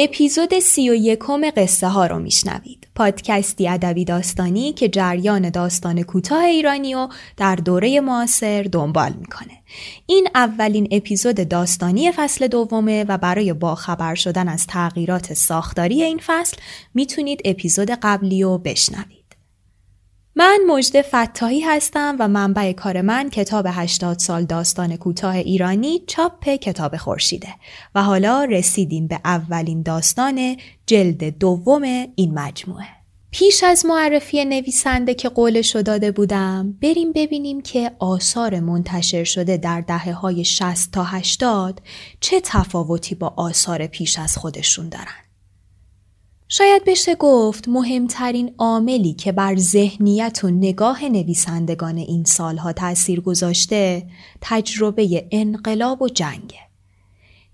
اپیزود سی و یکم قصه ها رو میشنوید. پادکستی ادبی داستانی که جریان داستان کوتاه ایرانی رو در دوره معاصر دنبال می‌کنه. این اولین اپیزود داستانی فصل دومه و برای باخبر شدن از تغییرات ساختاری این فصل می‌تونید اپیزود قبلی رو بشنوید. من مجد فتاحی هستم و منبع کار من کتاب 80 سال داستان کوتاه ایرانی چاپ کتاب خورشیده و حالا رسیدیم به اولین داستان جلد دوم این مجموعه. پیش از معرفی نویسنده که قولش داده بودم بریم ببینیم که آثار منتشر شده در دهه های 60 تا 80 چه تفاوتی با آثار پیش از خودشون دارن. شاید بشه گفت مهمترین عاملی که بر ذهنیت و نگاه نویسندگان این سالها تأثیر گذاشته تجربه انقلاب و جنگه.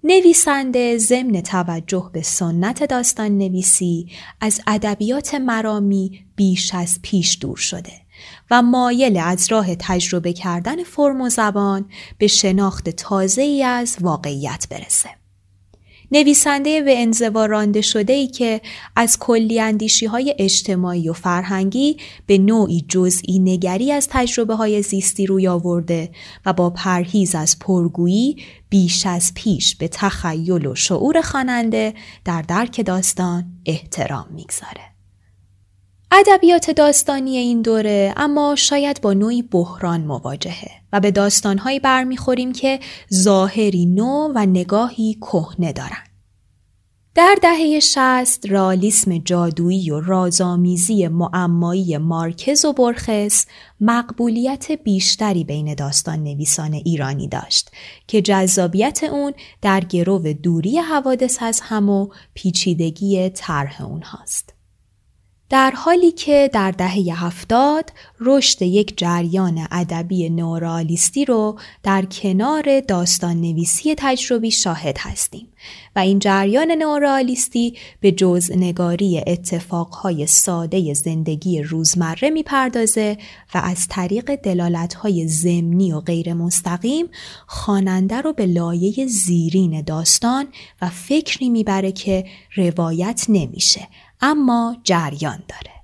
نویسنده ضمن توجه به سنت داستان نویسی از ادبیات مرامی بیش از پیش دور شده و مایل از راه تجربه کردن فرم و زبان به شناخت تازه ای از واقعیت برسه. نویسنده به انزوا رانده شده ای که از کلی اندیشی های اجتماعی و فرهنگی به نوعی جزئی نگری از تجربه های زیستی روی آورده و با پرهیز از پرگویی بیش از پیش به تخیل و شعور خواننده در درک داستان احترام می‌گذاره. ادبیات داستانی این دوره اما شاید با نوعی بحران مواجهه و به داستانهایی برمیخوریم که ظاهری نو و نگاهی کهنه دارن. در دهه شست رالیسم جادویی و رازآمیزی معمایی مارکز و برخس مقبولیت بیشتری بین داستان نویسان ایرانی داشت که جذابیت اون در گرو دوری حوادث از هم و پیچیدگی طرح اونهاست. در حالی که در دهه هفتاد رشد یک جریان ادبی نورالیستی رو در کنار داستان نویسی تجربی شاهد هستیم و این جریان نورالیستی به جز نگاری اتفاقهای ساده زندگی روزمره می‌پردازه و از طریق دلالتهای زمینی و غیر مستقیم خواننده رو به لایه زیرین داستان و فکری می‌بره که روایت نمیشه اما جریان داره.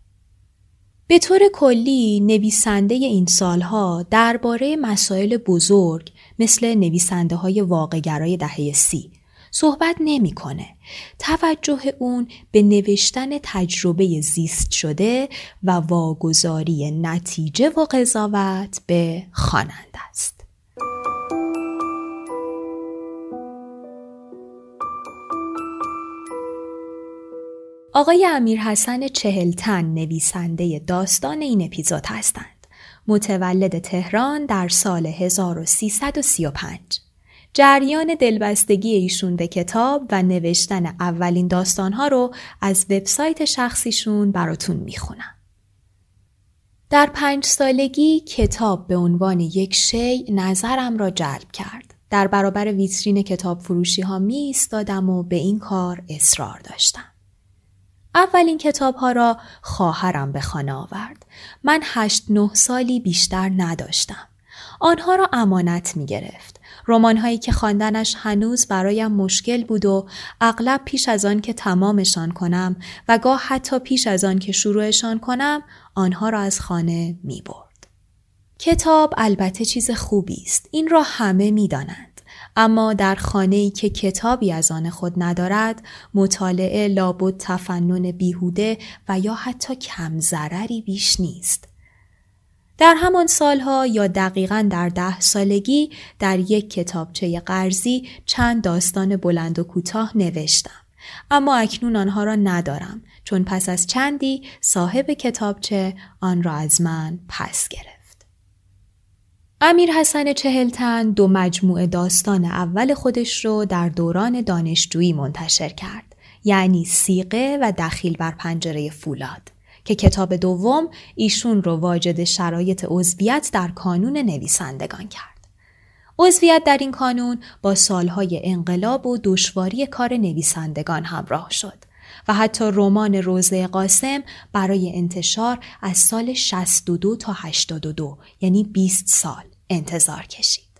به طور کلی نویسنده این سالها درباره مسائل بزرگ مثل نویسنده های واقعگرای دهه سی صحبت نمی‌کنه. توجه اون به نوشتن تجربه زیست شده و واگذاری نتیجه و قضاوت به خواننده است. آقای امیر حسن چهلتن نویسنده داستان این اپیزود هستند. متولد تهران در سال 1335. جریان دلبستگی ایشون به کتاب و نوشتن اولین داستانها رو از وبسایت شخصیشون براتون می‌خونم. در پنج سالگی کتاب به عنوان یک شی نظرم را جلب کرد. در برابر ویترین کتاب فروشی ها می و به این کار اصرار داشتم. اولین کتاب ها را خواهرم به خانه آورد. من هشت نه سالی بیشتر نداشتم. آنها را امانت می گرفت. رمان که خواندنش هنوز برایم مشکل بود و اغلب پیش از آن که تمامشان کنم و گاه حتی پیش از آن که شروعشان کنم آنها را از خانه می برد. کتاب البته چیز خوبی است. این را همه می دانند. اما در خانه ای که کتابی از آن خود ندارد مطالعه لابد تفنن بیهوده و یا حتی کم ضرری بیش نیست. در همان سالها یا دقیقا در ده سالگی در یک کتابچه قرضی چند داستان بلند و کوتاه نوشتم. اما اکنون آنها را ندارم چون پس از چندی صاحب کتابچه آن را از من پس گرفت. امیر حسن چهلتن دو مجموعه داستان اول خودش رو در دوران دانشجویی منتشر کرد یعنی سیقه و دخیل بر پنجره فولاد. که کتاب دوم ایشون رو واجد شرایط عضویت در کانون نویسندگان کرد. عضویت در این کانون با سالهای انقلاب و دشواری کار نویسندگان همراه شد و حتی رمان روزه قاسم برای انتشار از سال 62 تا 82 یعنی 20 سال انتظار کشید.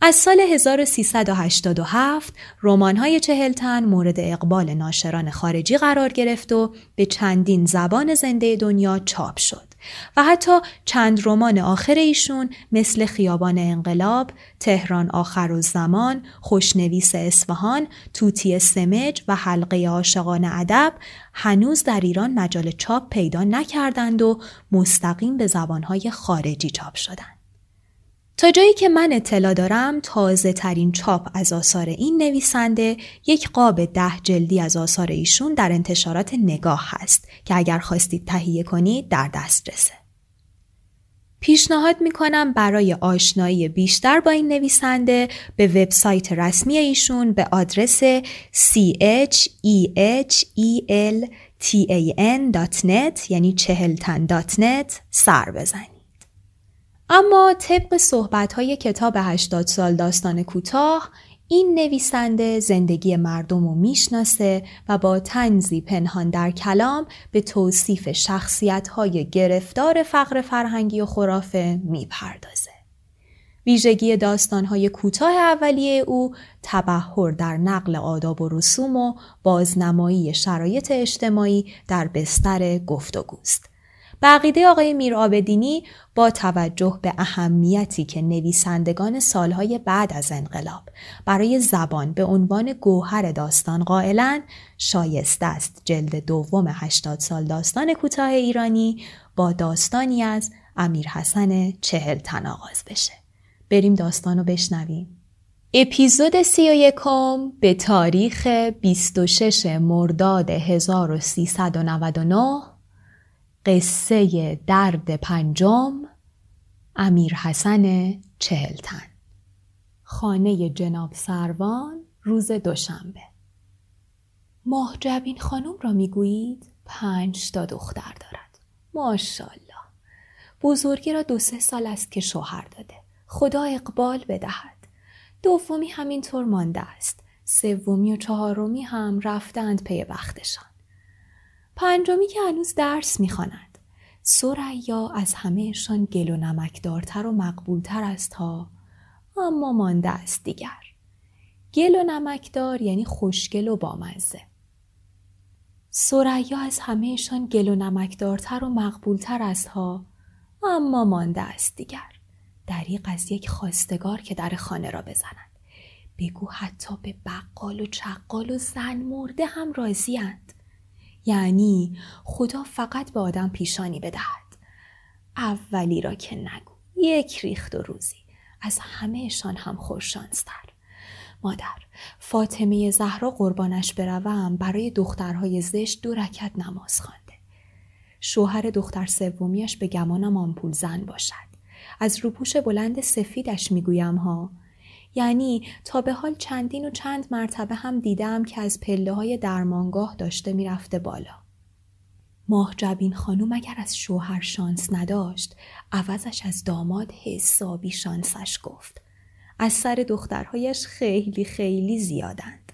از سال 1387 رمان‌های چهلتن مورد اقبال ناشران خارجی قرار گرفت و به چندین زبان زنده دنیا چاپ شد و حتی چند رمان آخر ایشون مثل خیابان انقلاب، تهران آخر و زمان، خوشنویس اصفهان، توتی سمج و حلقه عاشقان ادب هنوز در ایران مجال چاپ پیدا نکردند و مستقیم به زبانهای خارجی چاپ شدند. تا جایی که من اطلاع دارم تازه ترین چاپ از آثار این نویسنده یک قاب ده جلدی از آثار ایشون در انتشارات نگاه هست که اگر خواستید تهیه کنید در دسترسه. پیشنهاد می کنم برای آشنایی بیشتر با این نویسنده به وبسایت رسمی ایشون به آدرس cheheltan.net یعنی چهلتن.net سر بزنید. اما طبق صحبتهای کتاب 80 سال داستان کوتاه این نویسنده زندگی مردم رو می‌شناسه و با تنزی پنهان در کلام به توصیف شخصیت های گرفتار فقر فرهنگی و خرافه می‌پردازه. ویژگی داستانهای کوتاه اولیه او تبهر در نقل آداب و رسوم و بازنمایی شرایط اجتماعی در بستر گفتگوست. بقیده آقای میرآبدینی با توجه به اهمیتی که نویسندگان سالهای بعد از انقلاب برای زبان به عنوان گوهر داستان قائلن شایسته است جلد دوم 80 سال داستان کوتاه ایرانی با داستانی از امیر حسن چهل تن آغاز بشه. بریم داستانو بشنویم. اپیزود سی و یکم به تاریخ 26 مرداد 1399 قصه درد پنجم امیر حسن چهلتن. خانه جناب سروان روز دوشنبه. ماه جبین خانم را می‌گویید پنج تا دختر دارد. ماشالله بزرگی را دو سه سال است که شوهر داده. خدا اقبال بدهد. دومی همینطور مانده است. سومی و چهارمی هم رفتند پی بختشان پنجمی که هنوز درس می‌خواند. سریا از همهشان گل و نمکدارتر و مقبولتر است ها اما مانده است دیگر. گل و نمکدار یعنی خوشگل و بامزه. سریا از همهشان گل و نمکدارتر و مقبولتر است ها اما مانده است دیگر. دریق از یک خواستگار که در خانه را بزند. بگو حتی به بقال و چقال و زن مرده هم راضیند یعنی خدا فقط به آدم پیشانی بدهد. اولی را که نگو یک ریخت و روزی. از همهشان هم خوششانستر مادر فاطمه زهرا قربانش بروم برای دخترهای زشت دو رکت نماز خوانده. شوهر دختر سومیش به گمانم آمپول زن باشد. از روپوش بلند سفیدش می‌گویم ها. یعنی تا به حال چندین و چند مرتبه هم دیدم که از پله های درمانگاه داشته می‌رفته بالا. ماه جبین خانوم اگر از شوهر شانس نداشت عوضش از داماد حسابی شانسش گفت. از سر دخترهایش خیلی خیلی زیادند.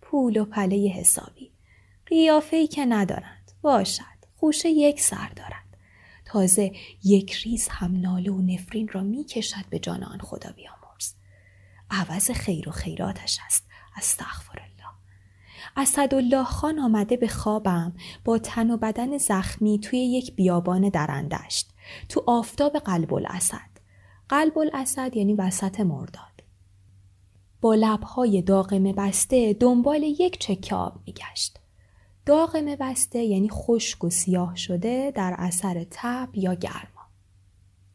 پول و پله حسابی. قیافهی که ندارند. باشد. خوشه یک سر دارد. تازه یک ریز هم ناله و نفرین را می کشد به جان آن خدا بیام. عوض خیر و خیراتش است. استغفر الله اسدالله خان آمده به خوابم با تن و بدن زخمی توی یک بیابان درندشت. تو آفتاب قلب الاسد قلب الاسد یعنی وسط مرداد. با لبهای داغمه بسته دنبال یک چکه آب میگشت. داغمه بسته یعنی خشک و سیاه شده در اثر تب یا گرما.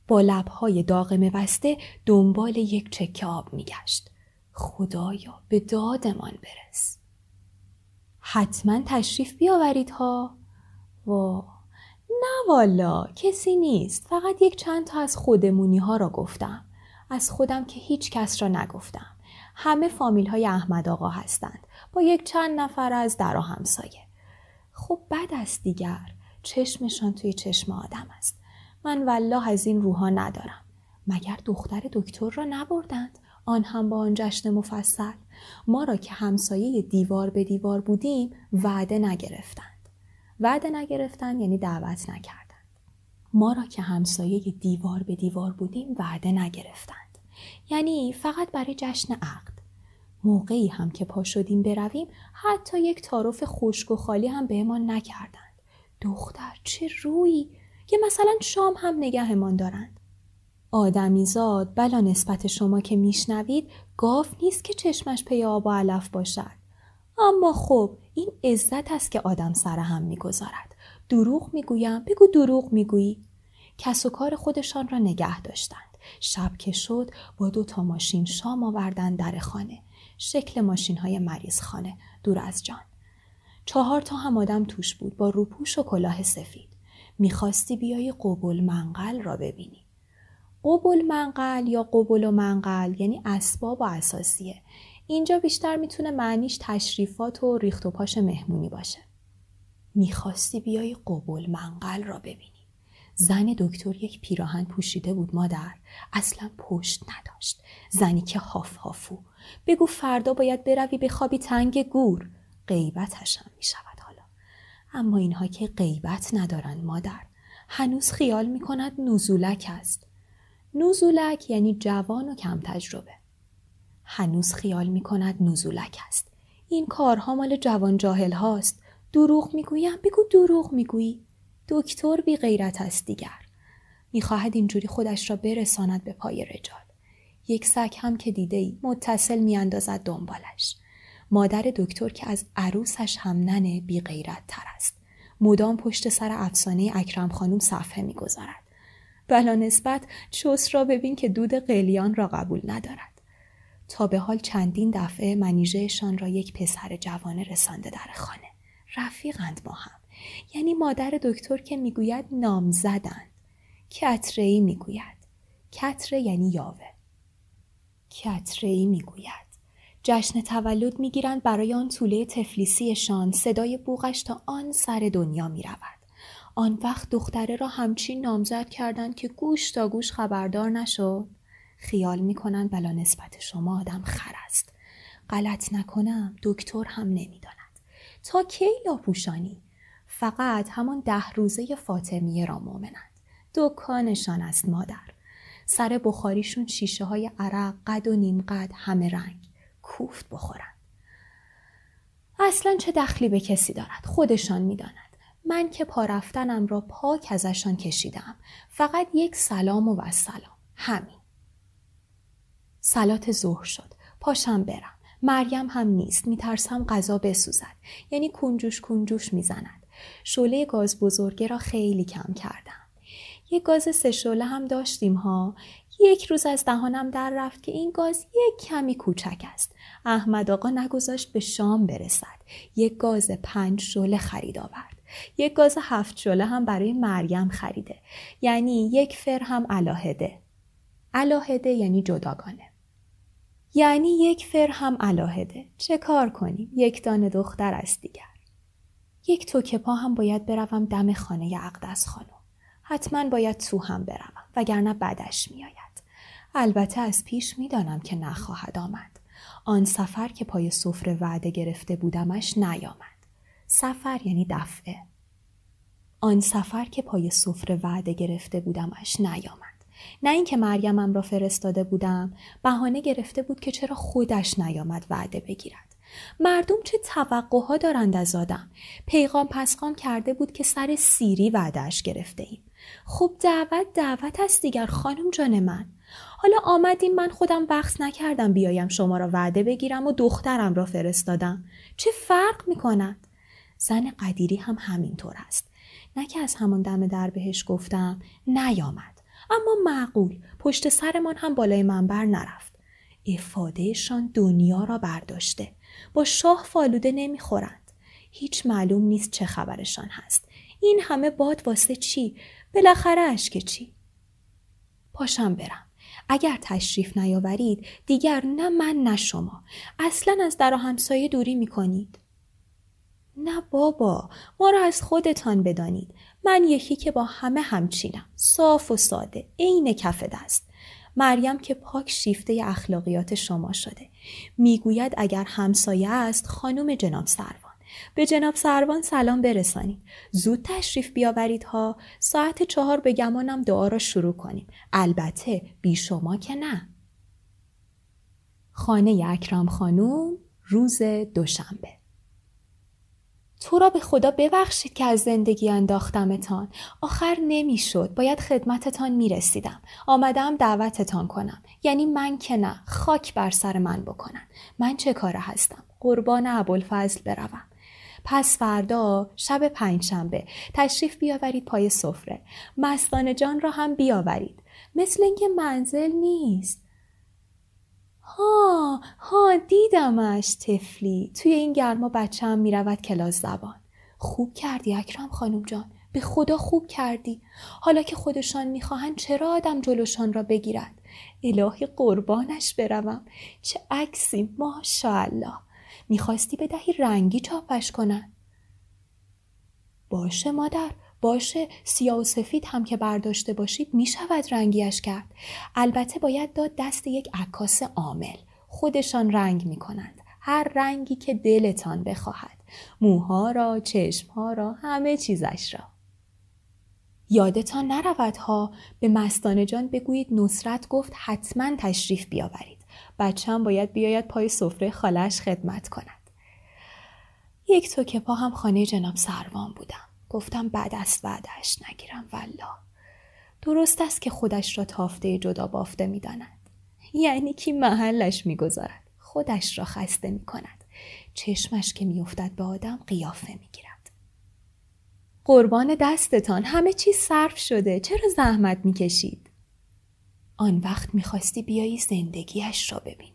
با لبهای داغمه بسته دنبال یک چکه آب میگشت. خدایا به دادمان برس. حتما تشریف بیاورید ها. وا. نه والا کسی نیست. فقط یک چند تا از خودمونی ها را گفتم. از خودم که هیچ کس را نگفتم. همه فامیل های احمد آقا هستند. با یک چند نفر از در و همسایه. خب بد است دیگر چشمشان توی چشم آدم است. من والله از این روها ندارم. مگر دختر دکتر را نبردند؟ آن هم با آن جشن مفصل. ما را که همسایه دیوار به دیوار بودیم وعده نگرفتند. وعده نگرفتند یعنی دعوت نکردند. ما را که همسایه دیوار به دیوار بودیم وعده نگرفتند. یعنی فقط برای جشن عقد. موقعی هم که پا شدیم برویم حتی یک تعارف خشک و خالی هم بهمان نکردند. دختر چه روی که مثلا شام هم نگهمان دارند. آدمیزاد بلا نسبت شما که میشنوید گاف نیست که چشمش پی آب و علف باشد. اما خب این عزت است که آدم سر هم می‌گذارد. دروغ می‌گویم بگو دروغ می‌گویی. کس و کار خودشان را نگه داشتند. شب که شد با دو تا ماشین شام آوردن در خانه. شکل ماشین های مریض خانه. دور از جان. چهار تا هم آدم توش بود با روپوش و کلاه سفید. می‌خواستی بیای قبول منقل را ببینی. قبل منقل یا قبل و منقل یعنی اسباب و اساسیه. اینجا بیشتر می‌تونه معنیش تشریفات و ریخت و پاش مهمونی باشه. می‌خواستی بیای قبل منقل را ببینی. زن دکتر یک پیراهن پوشیده بود مادر. اصلا پشت نداشت. زنی که هاف هافو. بگو فردا باید بروی به خوابی تنگ گور. غیبتش هم حالا اما اینها که غیبت ندارند مادر هنوز خیال می‌کند نزولک است نوزولک یعنی جوان و کم تجربه. هنوز خیال می کند نوزولک است. این کارها مال جوان جاهل هاست. دروغ می‌گویم بگو دروغ می‌گویی. دکتر بی غیرت است دیگر. می‌خواهد اینجوری خودش را برساند به پای رجال. یک سگ هم که دیده ای متصل میاندازد دنبالش. مادر دکتر که از عروسش هم ننه بی غیرت تر است. مدام پشت سر افسانه اکرم خانم صفحه می‌گذارد. بلا نسبت چوس را ببین که دود قلیان را قبول ندارد. تا به حال چندین دفعه منیژهشان را یک پسر جوانه رسانده در خانه. رفیقند ما هم. یعنی مادر دکتر که می‌گوید نام زدند. کتری می‌گوید. کتره یعنی یاوه. کتری می‌گوید. جشن تولد می‌گیرند برای آن طوله تفلیسیشان صدای بوغش تا آن سر دنیا می‌رود. آن وقت دختره را همچین نامزد کردند که گوش تا گوش خبردار نشد. خیال می‌کنند بلا نسبت شما آدم خر است. غلط نکنم دکتر هم نمی‌داند. تا کی لاپوشانی؟ فقط همان ده روزه فاطمیه را مؤمنند. دکانشان است مادر. سر بخاریشون شیشه های عرق قد و نیم قد همه رنگ. کوفت بخورند اصلا چه دخلی به کسی دارد؟ خودشان می‌دانند من که پا رفتنم را پاک ازشان کشیدم فقط یک سلام و سلام همین. سلات ظهر شد. پاشم برم. مریم هم نیست. میترسم غذا بسوزد. یعنی کنجوش کنجوش می‌زند. شعله گاز بزرگه را خیلی کم کردم. یک گاز سه شعله هم داشتیم ها. یک روز از دهانم در رفت که این گاز یک کمی کوچک است. احمد آقا نگذاشت به شام برسد. یک گاز پنج شعله خرید آورد. یک گاز هفت شله هم برای مریم خریده. یعنی یک فر هم علاهده. علاهده یعنی جداگانه. یعنی یک فر هم علاهده. چه کار کنیم؟ یک دانه دختر است دیگر. یک توکه پا هم باید بروم دم خانه اقدس خانم. حتما باید تو هم بروم وگرنه بدش میآید. البته از پیش می‌دانم که نخواهد آمد. آن سفر که پای سفره وعده گرفته بودمش نیامد. سفر یعنی دفعه. آن سفر که پای سفره وعده گرفته بودمش نیامد. نه اینکه مریمم را فرستاده بودم بهانه گرفته بود که چرا خودش نیامد وعده بگیرد. مردم چه توقعها دارند از آدم؟ پیغام پسخام کرده بود که سر سیری وعدهش گرفته ایم خب دعوت دعوت است دیگر خانم جان من. حالا آمدین من خودم وقت نکردم بیایم شما را وعده بگیرم و دخترم را فرستادم. چه فرق می کند؟ زن قدیری هم همینطور است. نه که از همان دم در بهش گفتم نیامد. اما معقول پشت سرمان هم بالای منبر نرفت. افادهشان دنیا را برداشته. با شاه فالوده نمی‌خورند. هیچ معلوم نیست چه خبرشان هست. این همه باد واسه چی؟ بالاخره اشک چی؟ پاشم برم. اگر تشریف نیاورید دیگر نه من نه شما. اصلا از در همسایه دوری می‌کنید. نه بابا ما را از خودتان بدانید. من یکی که با همه همچینم. صاف و ساده عین کف دست. مریم که پاک شیفته اخلاقیات شما شده. می‌گوید اگر همسایه است خانم جناب سروان به جناب سروان سلام برسانید زود تشریف بیاورید ها. ساعت چهار به گمانم دعا را شروع کنیم. البته بی شما که نه. خانه اکرام خانوم روز دوشنبه. تو را به خدا ببخشید که از زندگی انداختمتان. آخر نمی‌شد. باید خدمتتان می‌رسیدم. آمدم دعوتتان کنم. یعنی من که نه. خاک بر سر من بکنن. من چه کاره هستم؟ قربان ابوالفضل بروم. پس فردا شب پنجشنبه تشریف بیاورید پای سفره. مستانه جان را هم بیاورید. مثل اینکه منزل نیست. ها ها دیدمش تفلی توی این گرما بچه هم می‌رود کلاس زبان. خوب کردی اکرم خانم جان. به خدا خوب کردی. حالا که خودشان می‌خواهند چرا آدم جلوشان را بگیرد؟ الهی قربانش بروم. چه عکسی ماشاءالله. می‌خواستی بدهی رنگی چاپش کنن. باشه مادر باشه سیاه و سفید هم که برداشته باشید می شود رنگیش کرد. البته باید داد دست یک عکاس عامل. خودشان رنگ می کنند هر رنگی که دلتان بخواهد. موها را چشمها را همه چیزش را. یادتان نرود ها به مستانه جان بگویید نصرت گفت حتما تشریف بیاورید. بچم باید بیاید پای سفره خالش خدمت کند. یک تو که پا هم خانه جناب سروان بودم. گفتم بعد است بعدش نگیرم والله. درست است که خودش را تافته جدا بافته می‌داند. یعنی کی محلش می‌گذارد؟ خودش را خسته می کند چشمش که میافتد به آدم قیافه می‌گیرد. قربان دستتان همه چیز صرف شده. چرا زحمت می‌کشید؟ آن وقت می‌خواستی بیایی زندگیش را ببینی.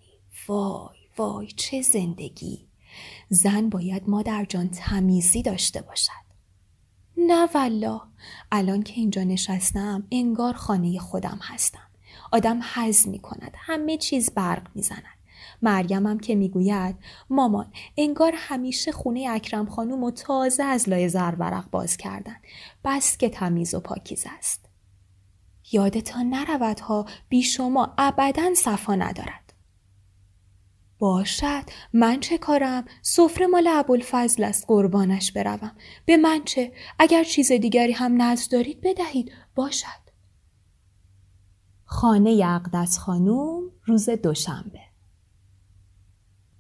وای وای چه زندگی. زن باید مادر جان تمیزی داشته باشد. نه والا الان که اینجا نشستم انگار خانه خودم هستم. آدم حز می کند همه چیز برق می زند مریمم که می‌گوید مامان انگار همیشه خونه اکرم خانوم و تازه از لای زرورق باز کردن. بس که تمیز و پاکیز است. یادتان نرود ها بی شما ابدا صفا ندارد. باشد من چه کارم؟ سفره مال ابوالفضل است قربانش بروم. به من چه؟ اگر چیز دیگری هم نزد دارید بدهید. باشد. خانه اقدس خانوم روز دوشنبه.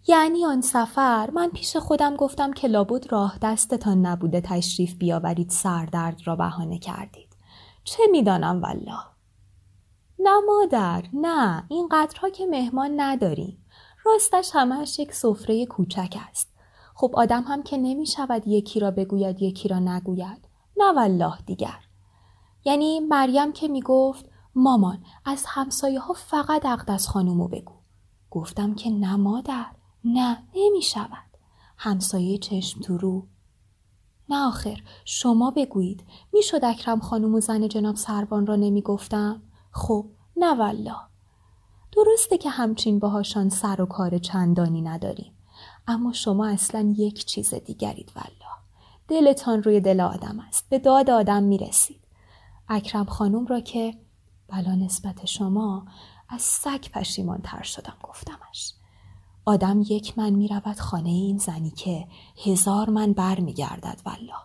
یعنی آن سفر من پیش خودم گفتم که لابد راه دستتان نبوده تشریف بیاورید سردرد را بهانه کردید. چه می‌دانم والله؟ نه مادر نه. این قدرها که مهمان نداریم. راستش همهش یک سفره کوچک است. خب آدم هم که نمی شود یکی را بگوید یکی را نگوید. نه والله دیگر. یعنی مریم که می گفت مامان از همسایه ها فقط اقدس خانومو بگو. گفتم که نه مادر نه نمی شود همسایه چشم تو رو نه آخر شما بگویید می‌شد اکرم خانوم و زن جناب سربان را نمی گفتم خب نه والله. درسته که همچین باهاشان سر و کار چندانی نداریم. اما شما اصلا یک چیز دیگرید والله. دلتان روی دل آدم است. به داد آدم می‌رسید. اکرم خانوم را که بلا نسبت شما از سگ پشیمان تر شدم گفتمش. آدم یک من می‌رود خانه این زنی که هزار من بر میگردد والله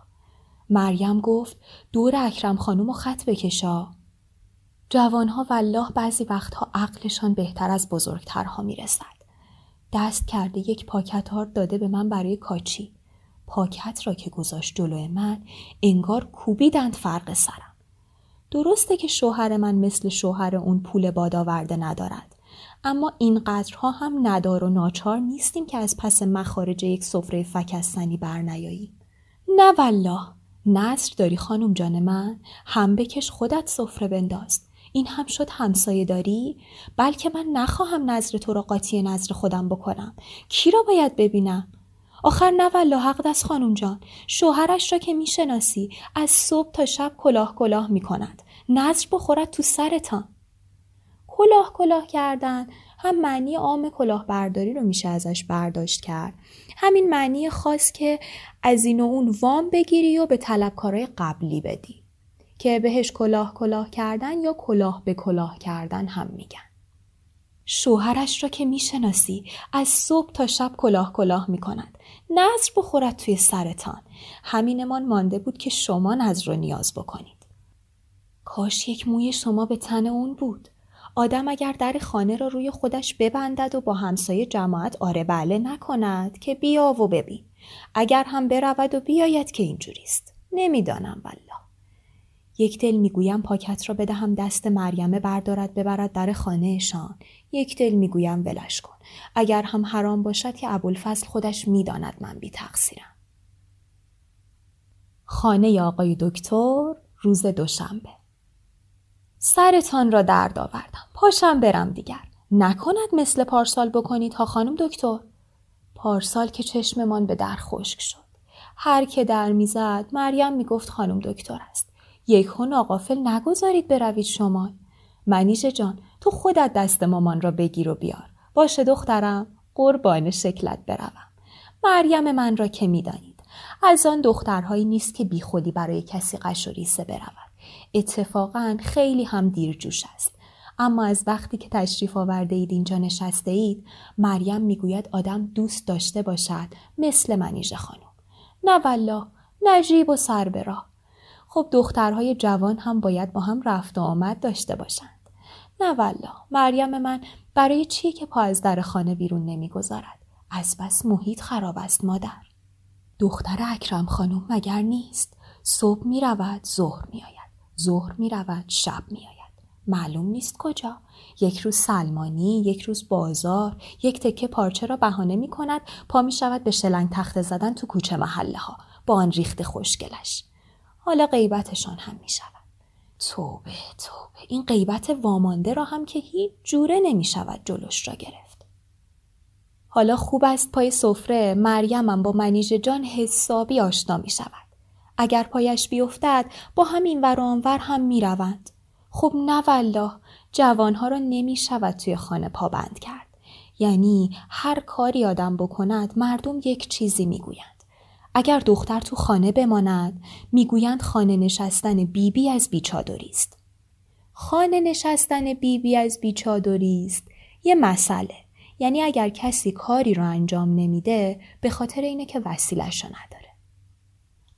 مریم گفت دور اکرم خانوم و خط بکشا جوانها والله بعضی وقتها عقلشان بهتر از بزرگترها می‌رسد. دست کرده یک پاکتار داده به من برای کاچی. پاکت را که گذاشت جلوی من انگار کوبیدند فرق سرم. درسته که شوهر من مثل شوهر اون پول باد آورده ندارد. اما اینقدرها هم ندار و ناچار نیستیم که از پس مخارج یک سفره فکستنی برنیاییم. نه والله. نصر داری خانم جان من. هم بکش خودت سفره بنداز. این هم شد همسایه داری بلکه من نخواهم نظر تو را قاطی نظر خودم بکنم. کی را باید ببینم؟ آخر نه والله حق دست خانم جان. شوهرش را که می‌شناسی از صبح تا شب کلاه کلاه می‌کند. نظر بخورد تو سرتان. کلاه کلاه کردن. هم معنی عام کلاهبرداری رو میشه ازش برداشت کرد. همین معنی خاص که از این و اون وام بگیری و به طلبکارای قبلی بدی. که بهش کلاه کلاه کردن یا کلاه به کلاه کردن هم میگن. شوهرش را که می‌شناسی از صبح تا شب کلاه کلاه می‌کند. نظر بخورد توی سرتان. همینمان مانده بود که شما نظر رو نیاز بکنید. کاش یک موی شما به تن اون بود. آدم اگر در خانه را روی خودش ببندد و با همسایه جماعت آره بله نکند که بیا و ببین. اگر هم برود و بیاید که اینجوریست. نمی‌دانم والله. یک دل می‌گویم پاکت را بدهم دست مریمه بردارد ببرد در خانهشان. یک دل می‌گویم ولش کن. اگر هم حرام باشد که ابوالفضل خودش می‌داند من بی تقصیرم خانه آقای دکتر روز دوشنبه. سرتان را درد آوردم. پاشم برم دیگر. نکند مثل پارسال بکنید تا خانم دکتر. پارسال که چشممان به در خشک شد. هر که در می‌زد مریم می‌گفت خانم دکتر است. یک هون آقافل نگذارید بروید شما. منیژه جان تو خودت دست مامان را بگیر و بیار. باشه دخترم قربان شکلت بروم. مریم من را که می‌دانید. از آن دخترهایی نیست که بیخودی برای کسی قش و ریسه برود. اتفاقا خیلی هم دیرجوش است. اما از وقتی که تشریف آورده اید اینجا نشسته اید مریم می‌گوید آدم دوست داشته باشد مثل منیژه خانم. نه والله نجیب و سر به خب دخترهای جوان هم باید با هم رفت و آمد داشته باشند. نه والله مریم من برای چیه که پا از در خانه بیرون نمی‌گذارد؟ از بس محیط خراب است مادر. دختر اکرم خانم مگر نیست؟ صبح می رود ظهر می آید ظهر می رود شب می آید معلوم نیست کجا. یک روز سلمانی یک روز بازار یک تکه پارچه را بهانه می کند پا می شود به شلنگ تخته زدن تو کوچه محله ها با آن ریخت خوشگلش. حالا غیبتشان هم می شود توبه توبه. این غیبت وامانده را هم که هیچ جوره نمی شود جلوش را گرفت. حالا خوب است پای سفره مریمم با منیژه جان حسابی آشنا می شود اگر پایش بیفتد با همین ور آنور هم می روند. خب نه والله جوانها را نمی شود توی خانه پابند کرد. یعنی هر کاری آدم بکند مردم یک چیزی می‌گویند. اگر دختر تو خانه بماند می‌گویند خانه نشستن بیبی بی از بیچادری است. خانه نشستن بیبی بی از بیچادری است یه مسئله. یعنی اگر کسی کاری را انجام نمیده به خاطر اینه که وسیلش نداره.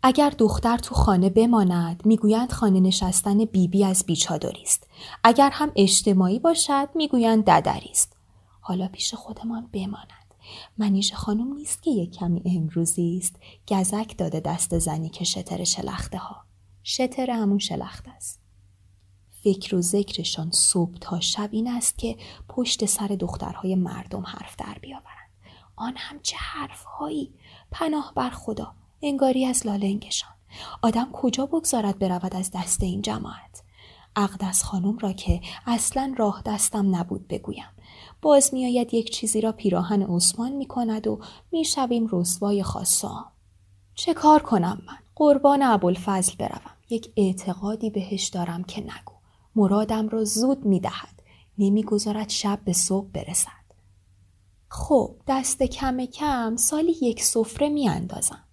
اگر دختر تو خانه بماند می‌گویند خانه نشستن بیبی بی از بیچادری است. اگر هم اجتماعی باشد می‌گویند ددری است. حالا پیش خودمان بماند. منیش خانم نیست که یک کمی امروزی است. گزک داده دست زنی که شتر شلخته ها شتر همون شلخته است. فکر و ذکرشان صبح تا شب این است که پشت سر دخترهای مردم حرف در بیاورند. آن هم چه حرفهایی؟ پناه بر خدا. انگاری از لالنگشان آدم کجا بگذارد برود از دست این جماعت؟ اقدس خانم را که اصلا راه دستم نبود بگویم. باز میآید یک چیزی را پیراهن عثمان می کند و می‌شویم رسوای خاصا چه کار کنم من؟ قربان ابوالفضل بروم. یک اعتقادی بهش دارم که نگو. مرادم را زود می‌دهد. نمی‌گذارد شب به صبح برسد. خب دست کم کم سالی یک سفره میاندازم.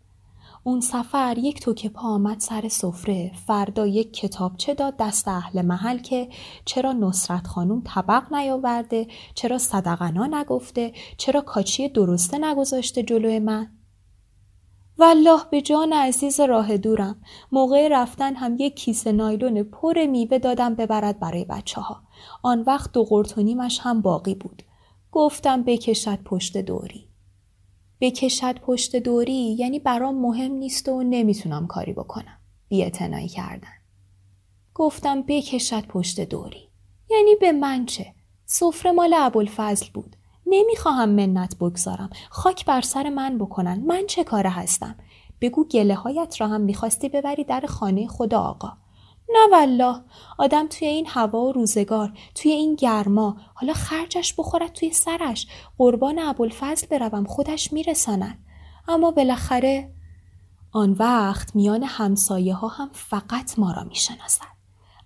اون سفر یک توکه پا آمد سر سفره فردا یک کتابچه داد دست اهل محل که چرا نصرت خانوم طبق نیاورده چرا صدقنا نگفته چرا کاچی درسته نگذاشته جلوی من والله به جان عزیز راه دورم موقع رفتن هم یک کیسه نایلون پر میوه دادم ببرد برای بچه ها. آن وقت دو قرتونیمش هم باقی بود. گفتم بکشد پشت دوری. بکشد پشت دوری یعنی برام مهم نیست و نمی‌تونم کاری بکنم. بیعتنایی کردن. گفتم بکشد پشت دوری. یعنی به من چه؟ سفره مال ابوالفضل بود. نمی‌خواهم منت بگذارم. خاک بر سر من بکنن. من چه کاره هستم؟ بگو گله هایت را هم می‌خواستی ببری در خانه خدا آقا. نه والله. آدم توی این هوا و روزگار توی این گرما حالا خرجش بخورد توی سرش. قربان ابوالفضل بروم خودش میرساند. اما بالاخره آن وقت میان همسایه ها هم فقط ما را می‌شناسد.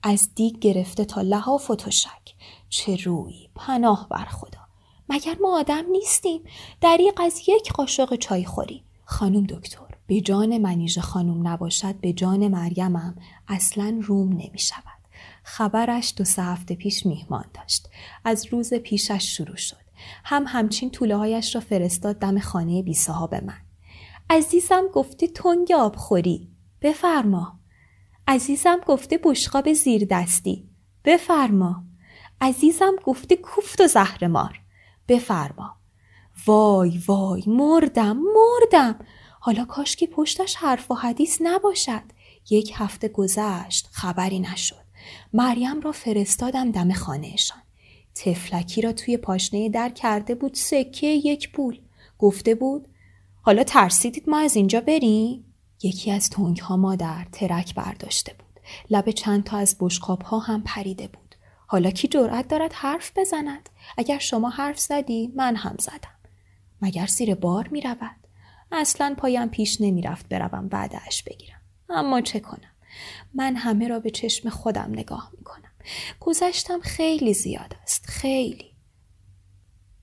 از دیگ گرفته تا لحاف و تشک چه روی پناه بر خدا. مگر ما آدم نیستیم؟ دریق از یک قاشق چای خوری. خانم دکتر. به جان منیژه خانم نباشد به جان مریمم اصلا روم نمی شود. خبرش دو سه هفته پیش میهمان داشت. از روز پیشش شروع شد. هم همچین طوله هایش را فرستاد دم خانه بی به من. عزیزم گفته تنگ آب خوری. بفرما. عزیزم گفته بشقاب زیر دستی. بفرما. عزیزم گفته کوفت و زهر مار. بفرما. وای وای مردم مردم حالا کاش که پشتش حرف و حدیث نباشد. یک هفته گذشت خبری نشد. مریم را فرستادم دم خانهشان تفلکی را توی پاشنه در کرده بود سکه یک پول. گفته بود حالا ترسیدید ما از اینجا بریم؟ یکی از تنگ ها مادر ترک برداشته بود. لب چند تا از بشقاب ها هم پریده بود. حالا کی جرأت دارد حرف بزند؟ اگر شما حرف زدی من هم زدم. مگر زیر بار می رود اصلا پایم پیش نمی‌رفت بروم بعدش بگیرم. اما چه کنم؟ من همه را به چشم خودم نگاه می‌کنم. گذشتم خیلی زیاد است خیلی.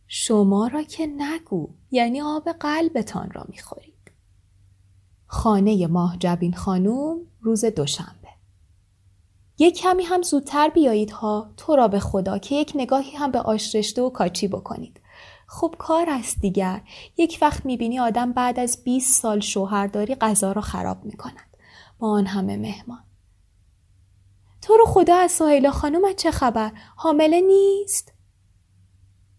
شما را که نگو یعنی آب قلبتان را می‌خورید. خانه ماه جبین خانوم روز دوشنبه. یک کمی هم زودتر بیایید ها تو را به خدا که یک نگاهی هم به آش رشته و کاچی بکنید. خب کار است دیگر یک وقت می‌بینی آدم بعد از 20 سال شوهرداری غذا را خراب می‌کند. با آن همه مهمان. تو رو خدا از سهیلا خانومت چه خبر؟ حامله نیست؟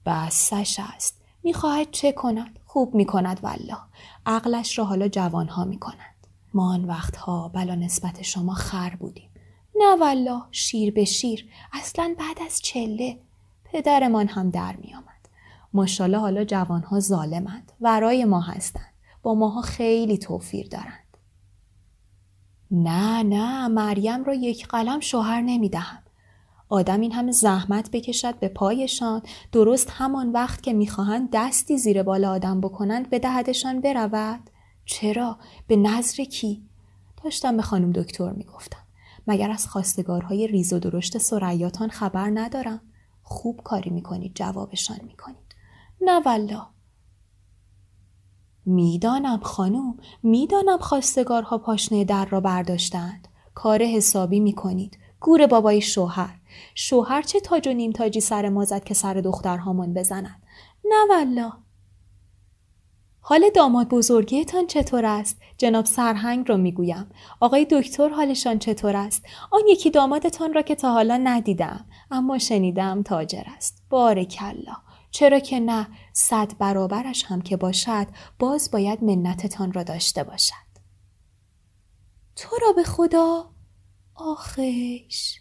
بسش است. می‌خواهد چه کند؟ خوب می‌کند والله. عقلش را حالا جوانها می‌کند ما آن وقتها بلا نسبت شما خر بودیم. نه والله شیر به شیر. اصلا بعد از چله. پدرمان هم در میآمد. ماشاءالله حالا جوانها ظالمند. ورای ما هستند با ماها خیلی توفیر دارند. نه نه مریم را یک قلم شوهر نمی‌دهم. آدم این همه زحمت بکشد به پایشان. درست همان وقت که می‌خواهند دستی زیر بال آدم بکنند به دهدشان برود. چرا؟ به نظر کی؟ داشتم به خانم دکتر می‌گفتم. مگر از خواستگارهای ریز و درشت سریاتان خبر ندارم؟ خوب کاری می‌کنید جوابشان می‌کنید. نه والا می‌دانم خانم می‌دانم خواستگارها پاشنه در را برداشتند کار حسابی می‌کنید گور بابای شوهر شوهر چه تاج و نیم تاجی سر ما زد که سر دخترهامان بزند نه والا حال داماد بزرگیتان چطور است؟ جناب سرهنگ را می‌گویم. آقای دکتر حالشان چطور است؟ آن یکی دامادتان را که تا حالا ندیدم. اما شنیدم تاجر است. بارکلا. چرا که نه صد برابرش هم که باشد باز باید منتتان را داشته باشد. تو را به خدا؟ آخش!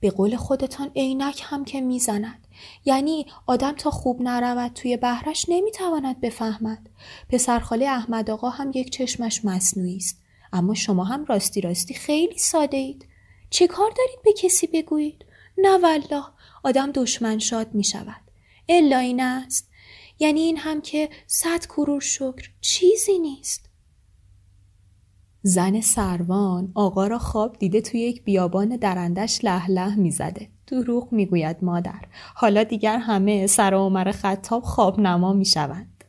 به قول خودتان عینک هم که می‌زند. یعنی آدم تا خوب نرود توی بهرش نمی‌تواند بفهمد. پسرخاله احمد آقا هم یک چشمش مصنوعی است. اما شما هم راستی راستی خیلی ساده اید. چه کار دارید به کسی بگویید؟ نه والله آدم دشمن شاد می شود الا این است. یعنی این هم که صد کرور شکر چیزی نیست. زن سروان آقا را خواب دیده توی یک بیابان درندش له له می‌زده. دروغ می‌گوید مادر. حالا دیگر همه سر عمر خطاب خواب نما می‌شوند.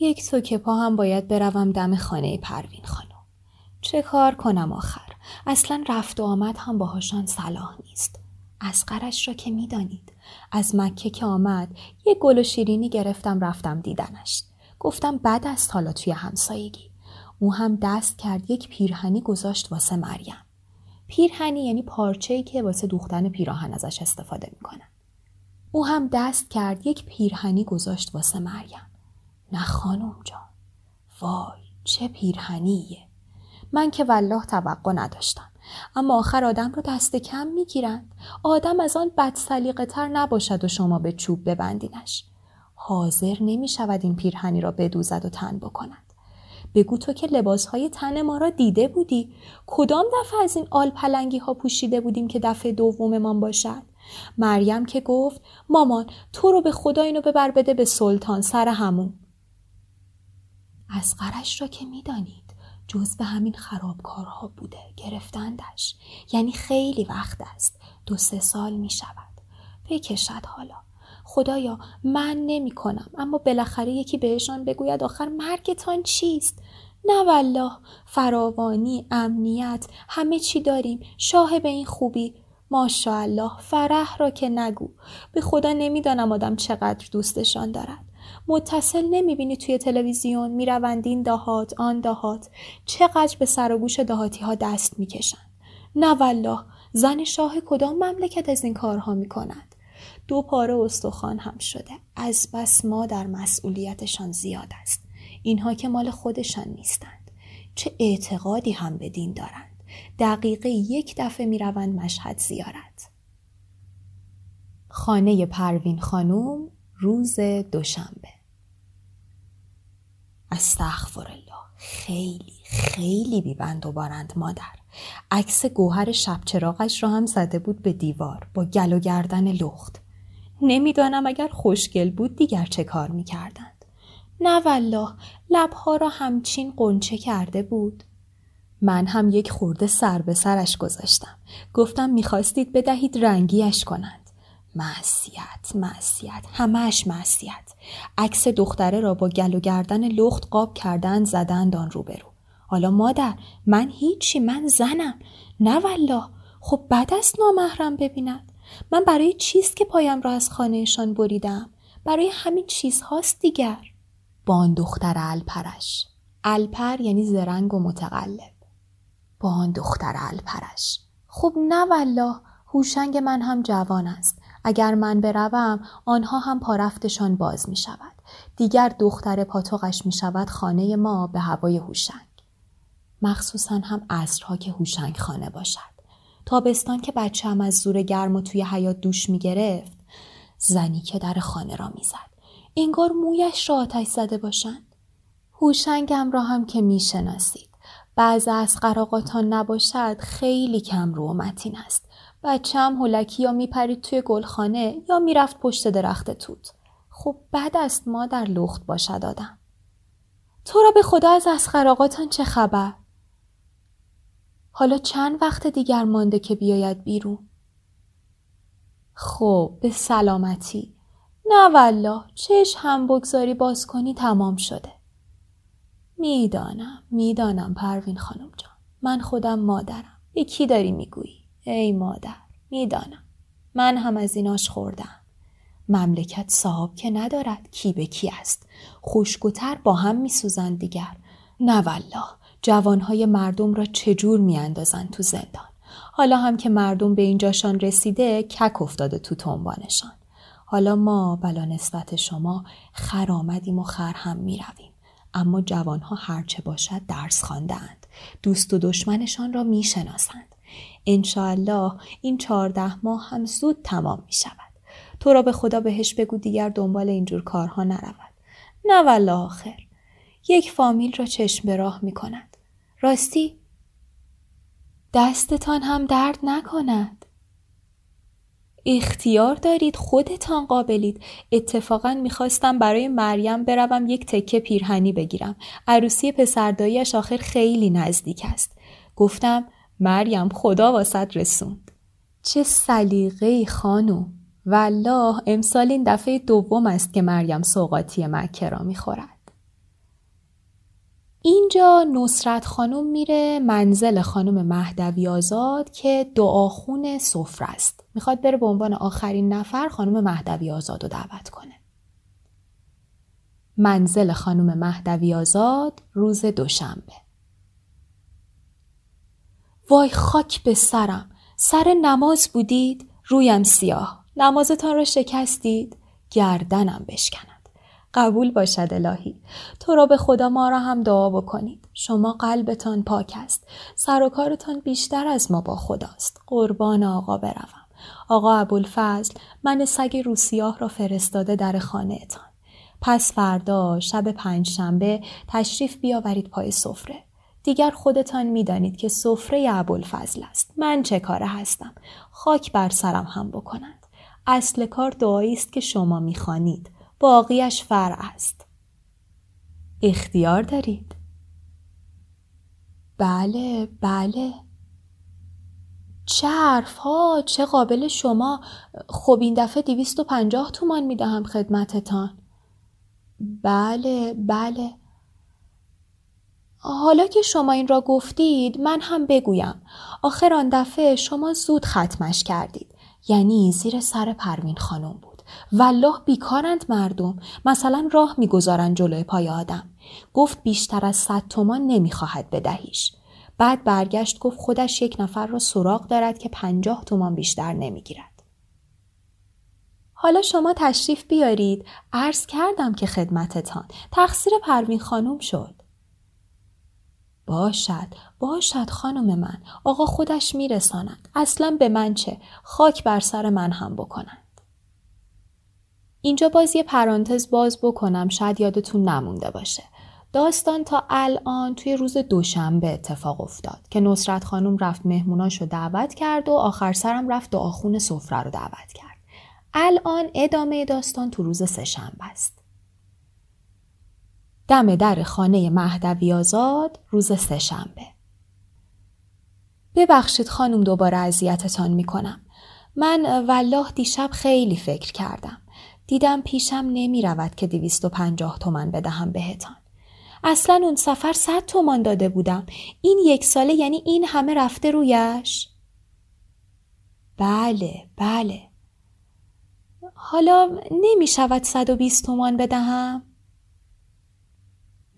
یک توکه پا هم باید بروم دم خانه پروین خانم. چه کار کنم آخر؟ اصلا رفت و آمد هم باهاشان صلاح نیست. اسقرش را که می‌دانید. از مکه که آمد یه گل و شیرینی گرفتم رفتم دیدنش. گفتم بد است حالا توی همسایگی. او هم دست کرد یک پیرهنی گذاشت واسه مریم. پیرهنی یعنی پارچه‌ای که واسه دوختن پیراهن ازش استفاده می‌کنن. او هم دست کرد یک پیرهنی گذاشت واسه مریم. نه خانم جان. وای چه پیرهنیه. من که والله توقع نداشتم. اما آخر آدم رو دست کم می‌گیرند. آدم از آن بد تر نباشد و شما به چوب ببندینش. حاضر نمی شود این پیرهنی را بدوزد و تن بکند. بگو تو که لباسهای تن ما را دیده بودی. کدام دفعه از این آل پلنگی ها پوشیده بودیم که دفعه دوممان باشد؟ مریم که گفت مامان تو رو به خدا اینو ببر بده به سلطان سر همون. از قرش را که می‌دانید جز به همین خرابکارها بوده گرفتندش. یعنی خیلی وقت است دو سه سال می شود بکشد حالا. خدایا من نمی کنم اما بالاخره یکی بهشان بگوید آخر مرگتان چیست؟ نه والله فراوانی امنیت همه چی داریم. شاه به این خوبی ماشاءالله فرح را که نگو. به خدا نمی‌دانم آدم چقدر دوستشان دارد. متصل نمی‌بینی توی تلویزیون می‌روند این دهات آن دهات. چقدر به سر و گوش دهاتی ها دست می‌کشند. نه والله زن شاه کدام مملکت از این کارها می‌کند؟ دو پاره استخوان هم شده. از بس ما در مسئولیتشان زیاد است. اینها که مال خودشان نیستند. چه اعتقادی هم به دین دارند. دقیقه یک دفعه می‌روند مشهد زیارت. خانه پروین خانوم روز دوشنبه. استغفر الله خیلی خیلی بیبند و بارند مادر. عکس گوهر شب چراغش را هم زده بود به دیوار با گل و گردن لخت. نمی‌دانم اگر خوشگل بود دیگر چه کار می‌کردند. نه والله لبها را همچین قنچه کرده بود. من هم یک خورده سر به سرش گذاشتم. گفتم می‌خواستید بدهید رنگیش کنند معصیت معصیت همش معصیت. عکس دختره را با گل و گردن لخت قاب کردن زدند آن روبرو. حالا مادر من هیچی من زنم. نه والله. خب بد است نامحرم ببیند. من برای چیست که پایم را از خانهشان بریدم؟ برای همین چیزهاست دیگر. با آن دختر الپرش. الپر یعنی زرنگ و متقلب. با آن دختر الپرش. خب نه والله. هوشنگ من هم جوان است. اگر من بروم آنها هم پارفتشان باز می شود. دیگر دختر پاتوقش می شود خانه ما به هوای هوشنگ. مخصوصا هم عصرها که هوشنگ خانه باشد. تابستان که بچه هم از زور گرم و توی حیات دوش می گرفت. زنی که در خانه را می زد. انگار مویش را آتش زده باشند. هوشنگم را هم که می شناسید. بعض از قراقاتان نباشد خیلی کم رو متین است. بچم هلکی یا میپرید توی گلخانه یا می‌رفت پشت درخت توت. خب بد است ما در لخت باشد آدم. تو را به خدا از اسخراقاتان چه خبر؟ حالا چند وقت دیگر مانده که بیاید بیرون؟ خب به سلامتی. نه والله چش هم بگذاری باز کنی تمام شده. می‌دانم می‌دانم پروین خانم جان. من خودم مادرم. به کی داری می‌گویی؟ ای مادر می‌دانم. من هم از ایناش خوردم. مملکت صاحب که ندارد کی به کی است. خوشگوتر با هم میسوزند دیگر. نه والله جوانهای مردم را چجور میاندازند تو زندان؟ حالا هم که مردم به اینجاشان رسیده کک افتاده تو تنبانشان. حالا ما بلا نسبت شما خر آمدیم و خر هم می‌رویم. اما جوانها هرچه باشد درس خواندهاند. دوست و دشمنشان را می‌شناسند. انشاالله این چهارده ماه هم زود تمام می شود. تو را به خدا بهش بگو دیگر دنبال اینجور کارها نرود. نه والله آخر. یک فامیل را چشم به راه می کند. راستی دستتان هم درد نکند. اختیار دارید خودتان قابلید اتفاقا می‌خواستم برای مریم بروم یک تکه پیرهنی بگیرم عروسی پسرداییش آخر خیلی نزدیک است گفتم مریم خدا واسط رسوند. چه سلیقه خانوم والله امسال این دفعه دوم است که مریم سوقاتی مکه را می‌خورد. اینجا نصرت خانم میره منزل خانم مهدوی آزاد که دعاخون سفره است. می‌خواد بره به عنوان آخرین نفر خانم مهدوی آزاد رو دعوت کنه. منزل خانم مهدوی آزاد روز دوشنبه. وای خاک به سرم. سر نماز بودید رویم سیاه. نمازتان را شکستید گردنم بشکند. قبول باشد الهی. تو را به خدا ما را هم دعا بکنید. شما قلبتان پاک است. سر و کارتان بیشتر از ما با خداست. قربان آقا بروم. آقا ابوالفضل من سگ روسیاه را فرستاده در خانهتان. پس فردا شب پنج شنبه تشریف بیاورید پای سفره. دیگر خودتان می‌دانید که سفره ابوالفضل است. من چه کاره هستم؟ خاک بر سرم هم بکنند. اصل کار دعایی است که شما می‌خوانید. باقیش فرع است. اختیار دارید. بله بله. چه حرف ها چه قابل شما. خب این دفعه دیویست و پنجاه تومان می‌دهم خدمتتان. بله بله. حالا که شما این را گفتید من هم بگویم. آخر آن دفعه شما زود ختمش کردید. یعنی زیر سر پروین خانم بود. والله بیکارند مردم. مثلا راه می‌گذارند جلوی پای آدم. گفت بیشتر از صد تومان نمی‌خواهد بدهیش. بعد برگشت گفت خودش یک نفر را سراغ دارد که پنجاه تومان بیشتر نمی‌گیرد. حالا شما تشریف بیارید. عرض کردم که خدمتتان. تقصیر پروین خانم شد. باشد باشد خانم من. آقا خودش میرساند. اصلا به من چه؟ خاک بر سر من هم بکنند. اینجا باز یه پرانتز باز بکنم شاید یادتون نمونده باشه. داستان تا الان توی روز دوشنبه اتفاق افتاد که نصرت خانم رفت مهموناش رو دعوت کرد و آخر سرم رفت دعاخون سفره رو دعوت کرد. الان ادامه داستان تو روز سهشنبه است. دم در خانه مهدوی آزاد روز سهشنبه ببخشید خانم دوباره اذیتتان می‌کنم. من والله دیشب خیلی فکر کردم. دیدم پیشم نمی رود که دویست و پنجاه تومن بدهم بهتان. اصلا اون سفر صد تومان داده بودم. این یک ساله یعنی این همه رفته رویش؟ بله بله. حالا نمی شود صد و بیست تومان بدهم؟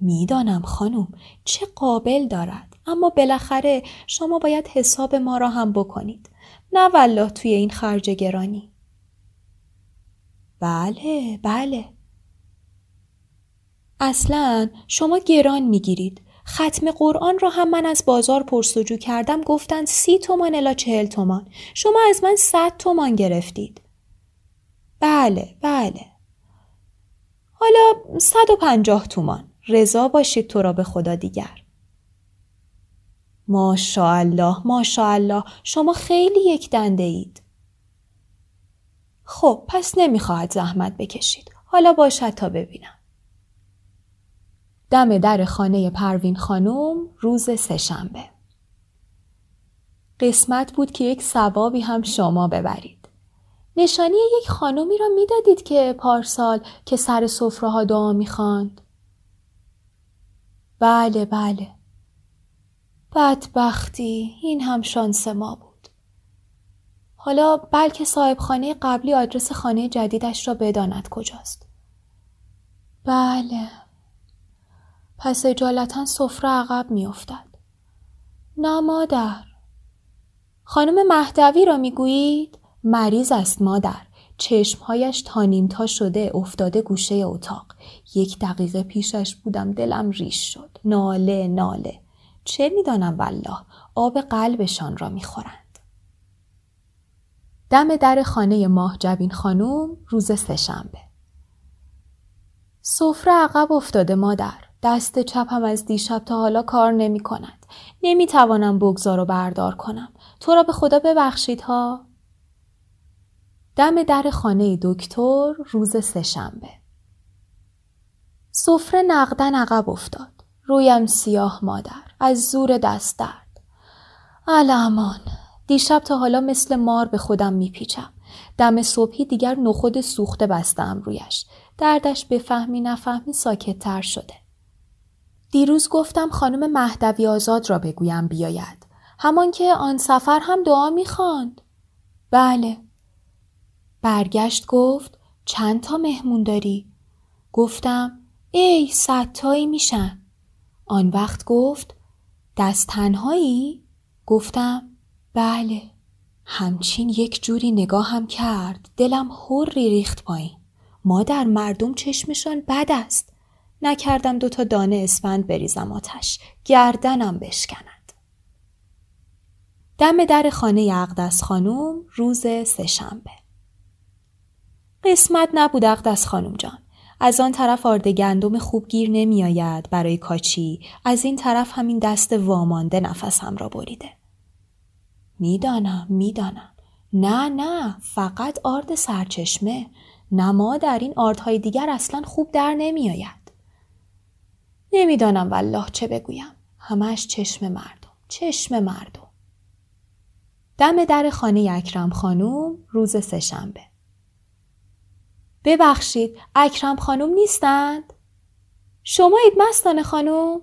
می‌دانم خانم چه قابل دارد. اما بالاخره شما باید حساب ما را هم بکنید. نه والله توی این خرج گرانی. بله بله. اصلا شما گران می‌گیرید. ختم قرآن را هم من از بازار پرسجو کردم گفتند سی تومان الا چهل تومان. شما از من صد تومان گرفتید. بله بله. حالا صد و پنجاه تومان. رضا باشید تو را به خدا دیگر. ماشاءالله ماشاءالله شما خیلی یک دنده اید. خب پس نمی‌خواهد زحمت بکشید. حالا باشد تا ببینم. دم در خانه پروین خانم روز سهشنبه قسمت بود که یک ثوابی هم شما ببرید. نشانی یک خانمی را می‌دادید که پارسال که سر سفره ها دعا می‌خواند. بله بله. بدبختی این هم شانس ما بود. حالا بلکه صاحب خانه قبلی آدرس خانه جدیدش را بداند کجاست. بله. پس اجالتا سفره عقب میافتد. نه مادر. خانم مهدوی را می‌گویید؟ مریض است مادر. چشمهایش تا نیمتا شده افتاده گوشه اتاق. یک دقیقه پیشش بودم دلم ریش شد ناله ناله چه می‌دانم والله آب قلبشان را می‌خورند دم در خانه ماه جبین خانوم روز سهشنبه سفره عقب افتاده مادر دست چپم از دیشب تا حالا کار نمی کند. نمی توانم بگذار و بردار کنم. تو را به خدا ببخشید ها. دم در خانه دکتر روز سهشنبه. سفره نقدن عقب افتاد. رویم سیاه مادر. از زور دست درد. الامان. دیشب تا حالا مثل مار به خودم میپیچم. دم صبحی دیگر نخود سوخته بستم رویش. دردش به فهمی نفهمی ساکت تر شده. دیروز گفتم خانم مهدوی آزاد را بگویم بیاید. همان که آن سفر هم دعا می‌خواند. بله. برگشت گفت چند تا مهمون داری؟ گفتم ای ستایی میشن آن وقت گفت دست تنهایی؟ گفتم بله. همچین یک جوری نگاه هم کرد دلم هوری ریخت پایین. مادر مردم چشمشان بد است. نکردم دوتا دانه اسفند بریزم آتش. گردنم بشکند. دم در خانه اقدس خانوم روز سهشنبه. قسمت نبود اقدس خانوم جان. از آن طرف آرد گندم خوب گیر نمی آید برای کاچی. از این طرف همین دست وامانده نفسم را بریده. می‌دانم می‌دانم. نه نه فقط آرد سرچشمه. نما در این آردهای دیگر اصلا خوب در نمیآید. نمی‌دانم والله چه بگویم. همش چشم مردم چشم مردم. دم در خانه اکرم خانوم روز سهشنبه. ببخشید اکرم خانوم نیستند؟ شما اید مستانه خانوم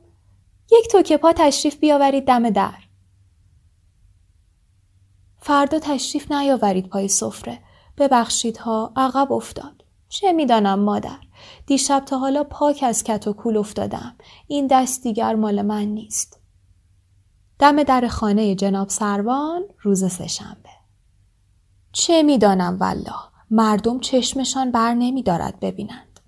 یک توکه پا تشریف بیاورید دم در. فردا تشریف نیاورید پای سفره. ببخشید ها عقب افتاد. چه می‌دانم مادر؟ دیشب تا حالا پاک از کت و کول افتادم. این دست دیگر مال من نیست. دم در خانه جناب سروان روز سهشنبه. چه می‌دانم والله؟ مردم چشمشان بر نمی دارد ببینند.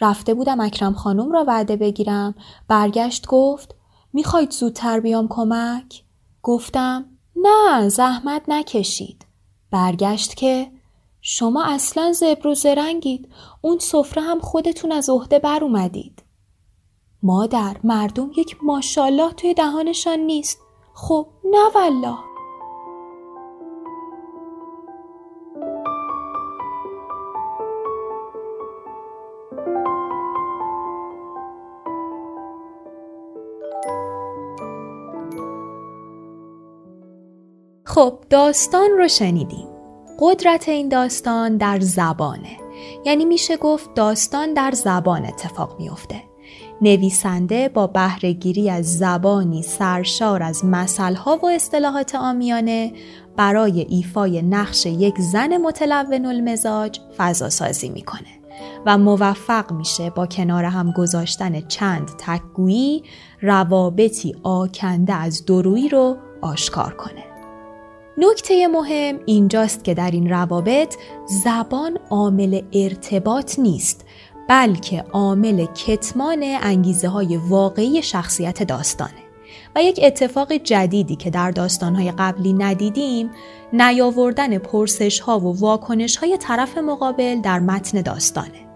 رفته بودم اکرم خانم را وعده بگیرم. برگشت گفت می‌خواید زودتر بیام کمک؟ گفتم نه زحمت نکشید. برگشت که شما اصلا زبر و زرنگید. اون سفره هم خودتون از عهده بر اومدید. مادر مردم یک ماشالله توی دهانشان نیست. خب نه والله. خب داستان رو شنیدیم. قدرت این داستان در زبانه. یعنی میشه گفت داستان در زبان اتفاق میافته. نویسنده با بهرهگیری از زبانی سرشار از مسئله و اصطلاحات آمیانه برای ایفای نقش یک زن متلون المزاج فضا سازی می‌کنه و موفق میشه با کنار هم گذاشتن چند تکگویی روابطی آکنده از درویی رو آشکار کنه. نکته مهم اینجاست که در این روابط زبان عامل ارتباط نیست بلکه عامل کتمان انگیزه های واقعی شخصیت داستانه. و یک اتفاق جدیدی که در داستانهای قبلی ندیدیم نیاوردن پرسش ها و واکنش های طرف مقابل در متن داستانه.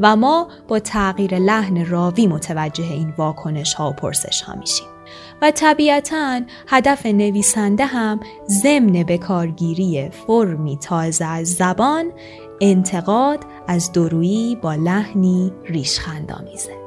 و ما با تغییر لحن راوی متوجه این واکنش ها و پرسش ها میشیم. و طبیعتا هدف نویسنده هم ضمن بکارگیری فرمی تازه از زبان انتقاد از درویی با لحنی ریشخندآمیزه.